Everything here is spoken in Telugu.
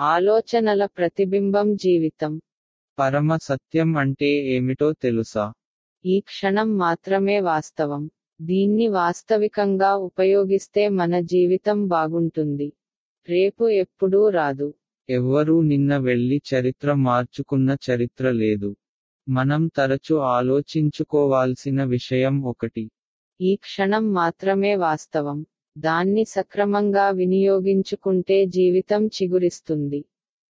ఆలోచనల ప్రతిబింబం జీవితం. పరమ సత్యం అంటే ఏమిటో తెలుసా? ఈ క్షణం మాత్రమే వాస్తవం. దీన్ని వాస్తవికంగా ఉపయోగిస్తే మన జీవితం బాగుంటుంది. రేపు ఎప్పుడూ రాదు. ఎవ్వరూ నిన్న వెళ్ళి చరిత్ర మార్చుకున్న చరిత్ర లేదు. మనం తరచు ఆలోచించుకోవాల్సిన విషయం ఒకటి. ఈ క్షణం మాత్రమే వాస్తవం. దాన్ని సక్రమంగా వినియోగించుకుంటే జీవితం చిగురిస్తుంది.